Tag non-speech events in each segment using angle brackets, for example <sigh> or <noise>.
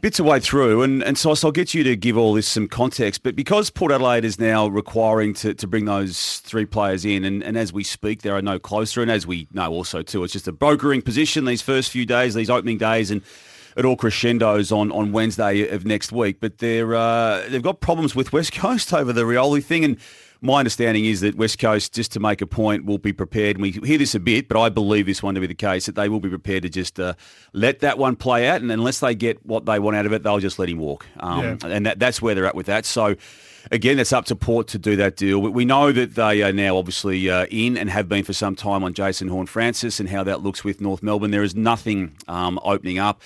Bits of way through, and, and so I'll get you to give all this some context. But because Port Adelaide is now requiring to, to bring those three players in, and, and as we speak, there are no closer, and as we know also too, it's just a brokering position these first few days, these opening days, and it all crescendos on, on Wednesday of next week. But they're uh, they've got problems with West Coast over the Rioli thing, and my understanding is that West Coast, just to make a point, will be prepared. And we hear this a bit, but I believe this one to be the case that they will be prepared to just uh, let that one play out, and unless they get what they want out of it, they'll just let him walk. Um, yeah. And that, that's where they're at with that. So. Again, it's up to Port to do that deal. We know that they are now obviously uh, in and have been for some time on Jason Horne-Francis and how that looks with North Melbourne. There is nothing um, opening up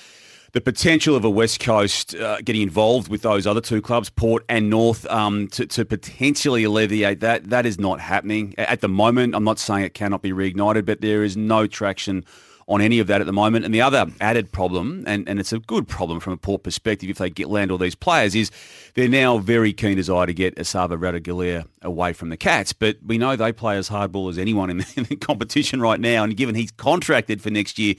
the potential of a West Coast uh, getting involved with those other two clubs, Port and North, um, to, to, potentially alleviate that, that is not happening at the moment. I'm not saying it cannot be reignited, but there is no traction on any of that at the moment. And the other added problem, and, and it's a good problem from a Port perspective if they get land all these players, is they're now very keen desire to get Esava Ratugolea away from the Cats. But we know they play as hardball as anyone in <laughs> the, in the competition right now. And given he's contracted for next year,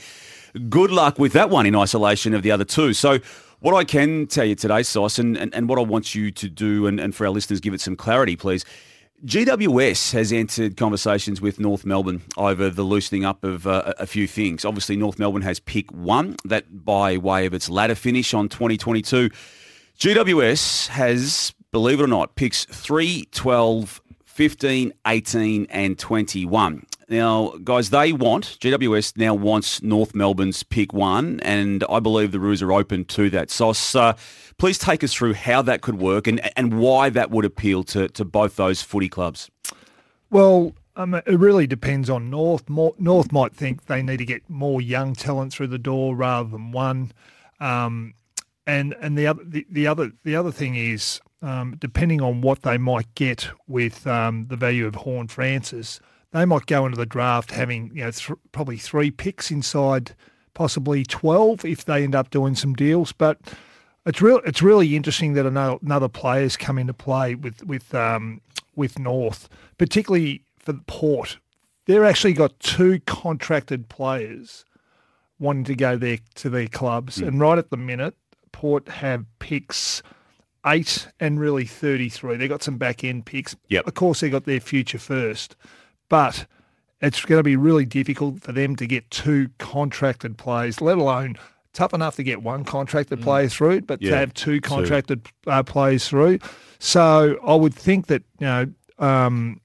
good luck with that one in isolation of the other two. So, what I can tell you today, Sauce, and, and, and what I want you to do, and, and for our listeners, give it some clarity, please. GWS has entered conversations with North Melbourne over the loosening up of uh, a few things. Obviously, North Melbourne has pick one, that by way of its ladder finish on 2022. GWS has, believe it or not, picks 3, 12, 15, 18, and 21. Now, guys, they want, GWS now wants North Melbourne's pick one, and I believe the Roos are open to that. So, uh, please take us through how that could work and, and why that would appeal to, to both those footy clubs. Well, um, it really depends on North. More, North might think they need to get more young talent through the door rather than one. Um, and and the other the, the other the other thing is um, depending on what they might get with um, the value of Horne-Francis – they might go into the draft having you know th- probably three picks inside possibly 12 if they end up doing some deals but it's real it's really interesting that another, another players come into play with with um, with North particularly for Port they're actually got two contracted players wanting to go there to their clubs mm. and right at the minute Port have picks eight and really 33 they got some back end picks yep. of course they got their future first but it's going to be really difficult for them to get two contracted players, let alone tough enough to get one contracted mm. player through, but yeah, to have two contracted uh, players through. So I would think that you know, um,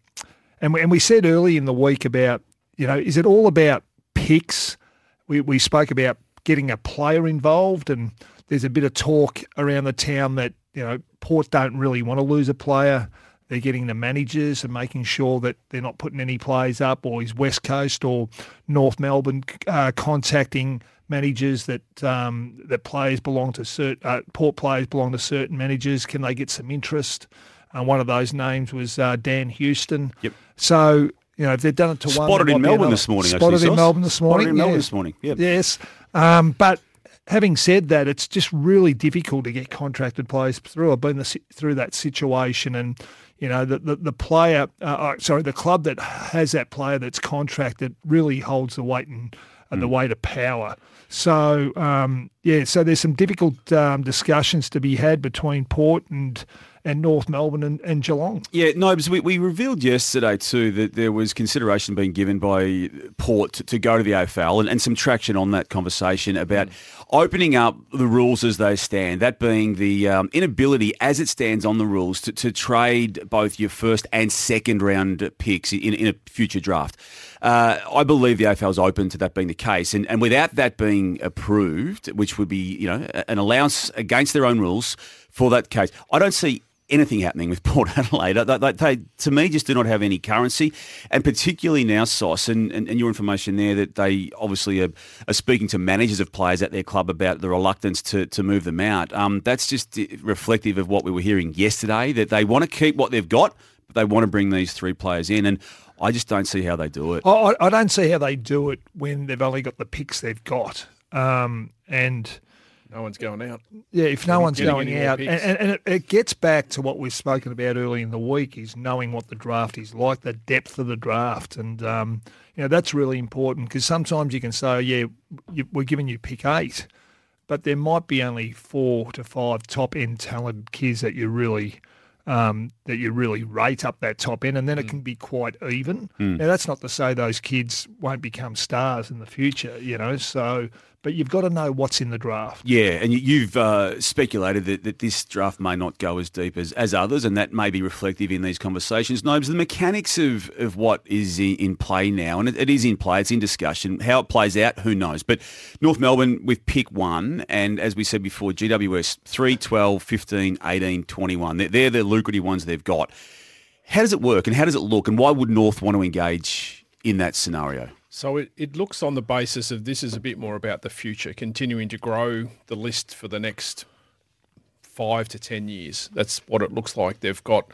and we, and we said early in the week about you know, is it all about picks? We we spoke about getting a player involved, and there's a bit of talk around the town that you know Port don't really want to lose a player. They're getting the managers and making sure that they're not putting any plays up, or is West Coast or North Melbourne uh, contacting managers that um, that players belong to certain uh, port players belong to certain managers? Can they get some interest? And uh, one of those names was uh, Dan Houston. Yep. So you know if they've done it to spotted one, spotted in Melbourne this morning. Spotted actually, in Melbourne this morning. Spotted in Melbourne this morning. Yep. Yes. Um, but having said that, it's just really difficult to get contracted players through. I've been the, through that situation, and you know, the, the, the player, uh, uh, sorry, the club that has that player that's contracted really holds the weight and, and mm. the weight of power. So, um, yeah, so there's some difficult um, discussions to be had between Port and and North Melbourne and, and Geelong. Yeah, no, because we, we revealed yesterday too that there was consideration being given by Port to, to go to the AFL and, and, some traction on that conversation about opening up the rules as they stand, that being the um, inability as it stands on the rules to, to trade both your first and second round picks in, in a future draft. Uh, I believe the AFL is open to that being the case, and, and without that being approved, which would be you know an allowance against their own rules for that case, I don't see anything happening with <laughs> Port Adelaide. They, they, they, to me, just do not have any currency, and particularly now, Sauce, and, and, and your information there that they obviously are, are, speaking to managers of players at their club about the reluctance to, to move them out. Um, that's just reflective of what we were hearing yesterday, that they want to keep what they've got, but they want to bring these three players in. And I just don't see how they do it. I, I don't see how they do it when they've only got the picks they've got. Um, and no one's going out. Yeah, if no Getting- one's going out, and, and, and it, it gets back to what we've spoken about early in the week is knowing what the draft is like, the depth of the draft, and um, you know that's really important because sometimes you can say, oh, yeah, you, we're giving you pick eight, but there might be only four to five top end talented kids that you really. Um, that you really rate up that top end, and then it can be quite even. Now, that's not to say those kids won't become stars in the future, you know. So, but you've got to know what's in the draft. Yeah, and you- you've uh, speculated that, that this draft may not go as deep as, as others, and that may be reflective in these conversations. Nobes, the mechanics of, of what is in, in play now, and it, it is in play, it's in discussion. How it plays out, who knows? But North Melbourne with pick one, and as we said before, GWS 3, 12, 15, 18, 21. They're, they're the lucrative ones they've got. How does it work, and how does it look, and why would North want to engage in that scenario? So it, it looks on the basis of this is a bit more about the future, continuing to grow the list for the next five to 10 years. That's what it looks like. They've got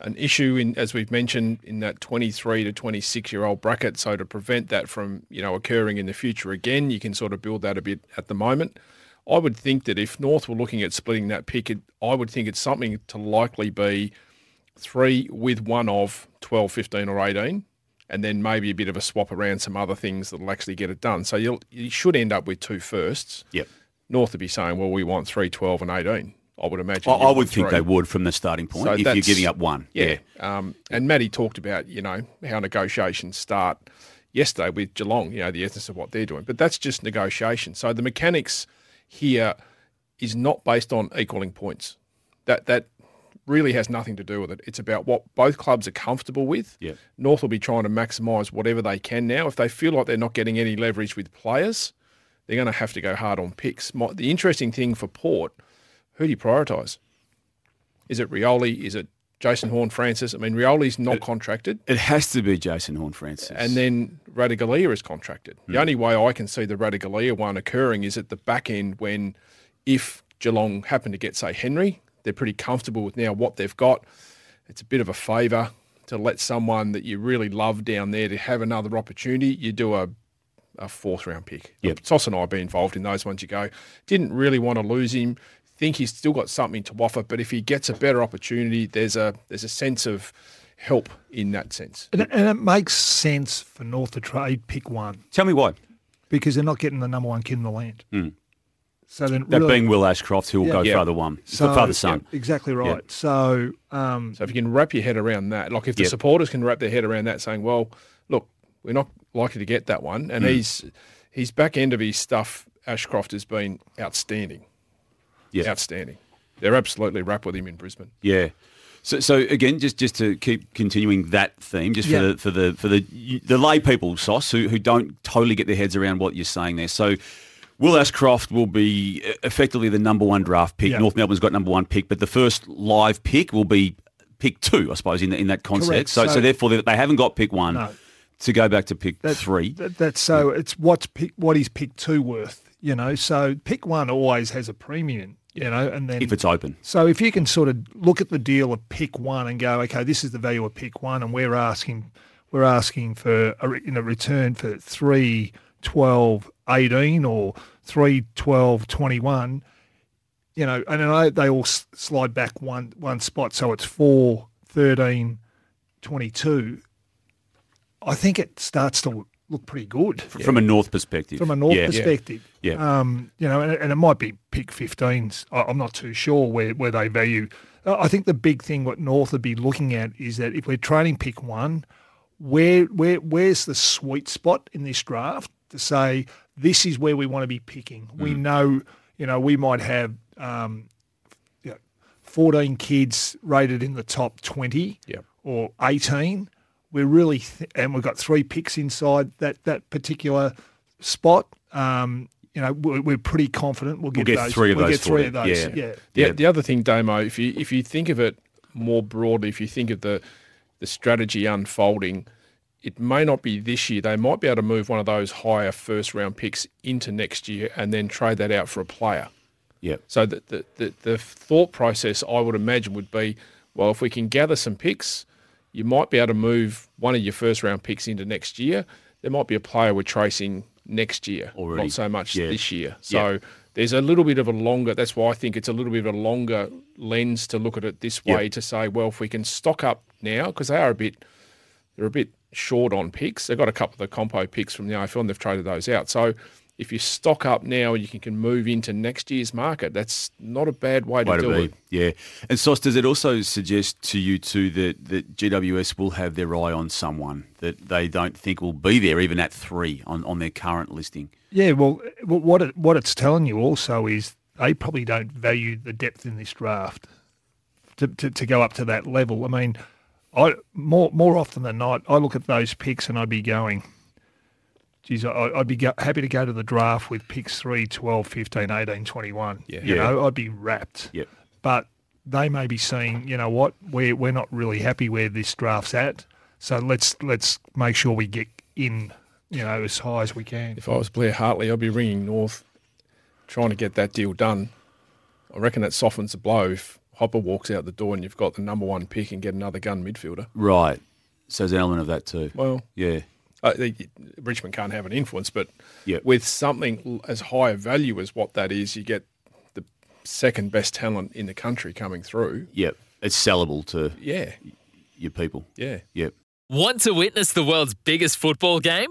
an issue in, as we've mentioned, in that 23 to 26 year old bracket. So to prevent that from, you know, occurring in the future again, you can sort of build that a bit at the moment. I would think that if North were looking at splitting that pick, it, I would think it's something to likely be three with one of 12, 15 or 18 and then maybe a bit of a swap around some other things that'll actually get it done. So you'll, you should end up with two firsts. Yep. North would be saying, well, we want 3, 12 and 18. I would imagine. I, I would think three. they would from the starting point So if you're giving up one. Yeah. Um, and Matty talked about, you know, how negotiations start yesterday with Geelong, you know, the essence of what they're doing. But that's just negotiation. So the mechanics here is not based on equaling points. That that really has nothing to do with it. It's about what both clubs are comfortable with. Yeah. North will be trying to maximise whatever they can now. If they feel like they're not getting any leverage with players, they're going to have to go hard on picks. My, the interesting thing for Port, who do you prioritise? Is it Rioli? Is it Jason Horne-Francis? I mean, Rioli's not contracted, It has to be Jason Horne-Francis. and then Ratugolea is contracted. The hmm. only way I can see the Ratugolea one occurring is at the back end when, if Geelong happen to get, say, Henry, they're pretty comfortable with now what they've got. It's a bit of a favour to let someone that you really love down there to have another opportunity. You do a a fourth round pick. Yep. Sauce and I be involved in those ones. You go, didn't really want to lose him. Think he's still got something to offer, but if he gets a better opportunity, there's a there's a sense of help in that sense. And, and it makes sense for North to trade pick one Tell me why. because they're not getting the number one kid in the land. Hmm. So then That really, being Will Ashcroft, who will Yeah. go Yeah. father one, so, father son. Exactly right. So um, So if you can wrap your head around that, like if the Yep. supporters can wrap their head around that, saying, "Well, look, we're not likely to get that one," and he's his back end of his stuff, Ashcroft has been outstanding, Yeah. outstanding. They're absolutely wrapped with him in Brisbane. Yeah. So, so again, just just to keep continuing that theme, just Yeah. for the for the for the the lay people, Sauce, who who don't totally get their heads around what you're saying there. So. Will Ashcroft will be effectively the number one draft pick. Yeah. North Melbourne's got number one pick, but the first live pick will be pick two, I suppose, in, in that context. So, so, So- therefore, they they haven't got pick one No. to go back to pick that, three. That, that's so it's what's pick, what is pick two worth. You know, so pick one always has a premium. You know, and then if it's open. So if you can sort of look at the deal of pick one and go, okay, this is the value of pick one, and we're asking, we're asking for a, in a return for 3, 12, 18 or 3, 12, 21, you know, and I they all slide back one one spot, so it's 4, 13, 22. I think it starts to look pretty good From a North perspective. from a North yeah. perspective. Yeah. Um, you know, and, and it might be pick 15s. I- I'm not too sure where, where they value. I I think the big thing what North would be looking at is that if we're trading pick one, where where where's the sweet spot in this draft to say this is where we want to be picking? We Mm. know, you know, we might have um, you know, 14 kids rated in the top 20 Yep. or 18. We're really, th- and we've got three picks inside that, that particular spot. Um, you know, we're, we're pretty confident we'll get, get those. three of we'll those get three of those. you. Yeah. yeah. The, Yeah. the other thing, Damo, if you if you think of it more broadly, if you think of the the strategy unfolding, it may not be this year. They might be able to move one of those higher first round picks into next year and then trade that out for a player. Yeah. So the the, the, the thought process I would imagine would be, well, if we can gather some picks, you might be able to move one of your first round picks into next year. There might be a player we're tracing next year, Already. not so much Yeah. this year. So there's a little bit of a longer. That's why I think it's a little bit of a longer lens to look at it this way to say, well, if we can stock up now because they are a bit, they're a bit short on picks. They've got a couple of the compo picks from the AFL and they've traded those out. So if you stock up now, and you can, can move into next year's market. That's not a bad way to Way do to it. yeah. And Sauce, does it also suggest to you too that, that GWS will have their eye on someone that they don't think will be there, even at three on, on their current listing? Yeah, well, what it, what it's telling you also is they probably don't value the depth in this draft to, to, to go up to that level. I mean, I more more often than not, I look at those picks and I'd be going, geez, I, I'd be go, happy to go to the draft with picks 3, 12, 15, 18, 21. Yeah. You Yeah. know, I'd be wrapped. Yep. But they may be seeing, you know what, we're, we're not really happy where this draft's at. So let's let's make sure we get in, you know, as high as we can. If I was Blair Hartley, I'd be ringing North, trying to get that deal done. I reckon that softens the blow if Hopper walks out the door and you've got the number one pick and get another gun midfielder. Right. So there's an element of that too. Well, Yeah. uh, the, Richmond can't have an influence, but Yeah. with something as high a value as what that is, you get the second best talent in the country coming through. Yep. It's sellable to Yeah, your people. yeah. Yep. Want to witness the world's biggest football game?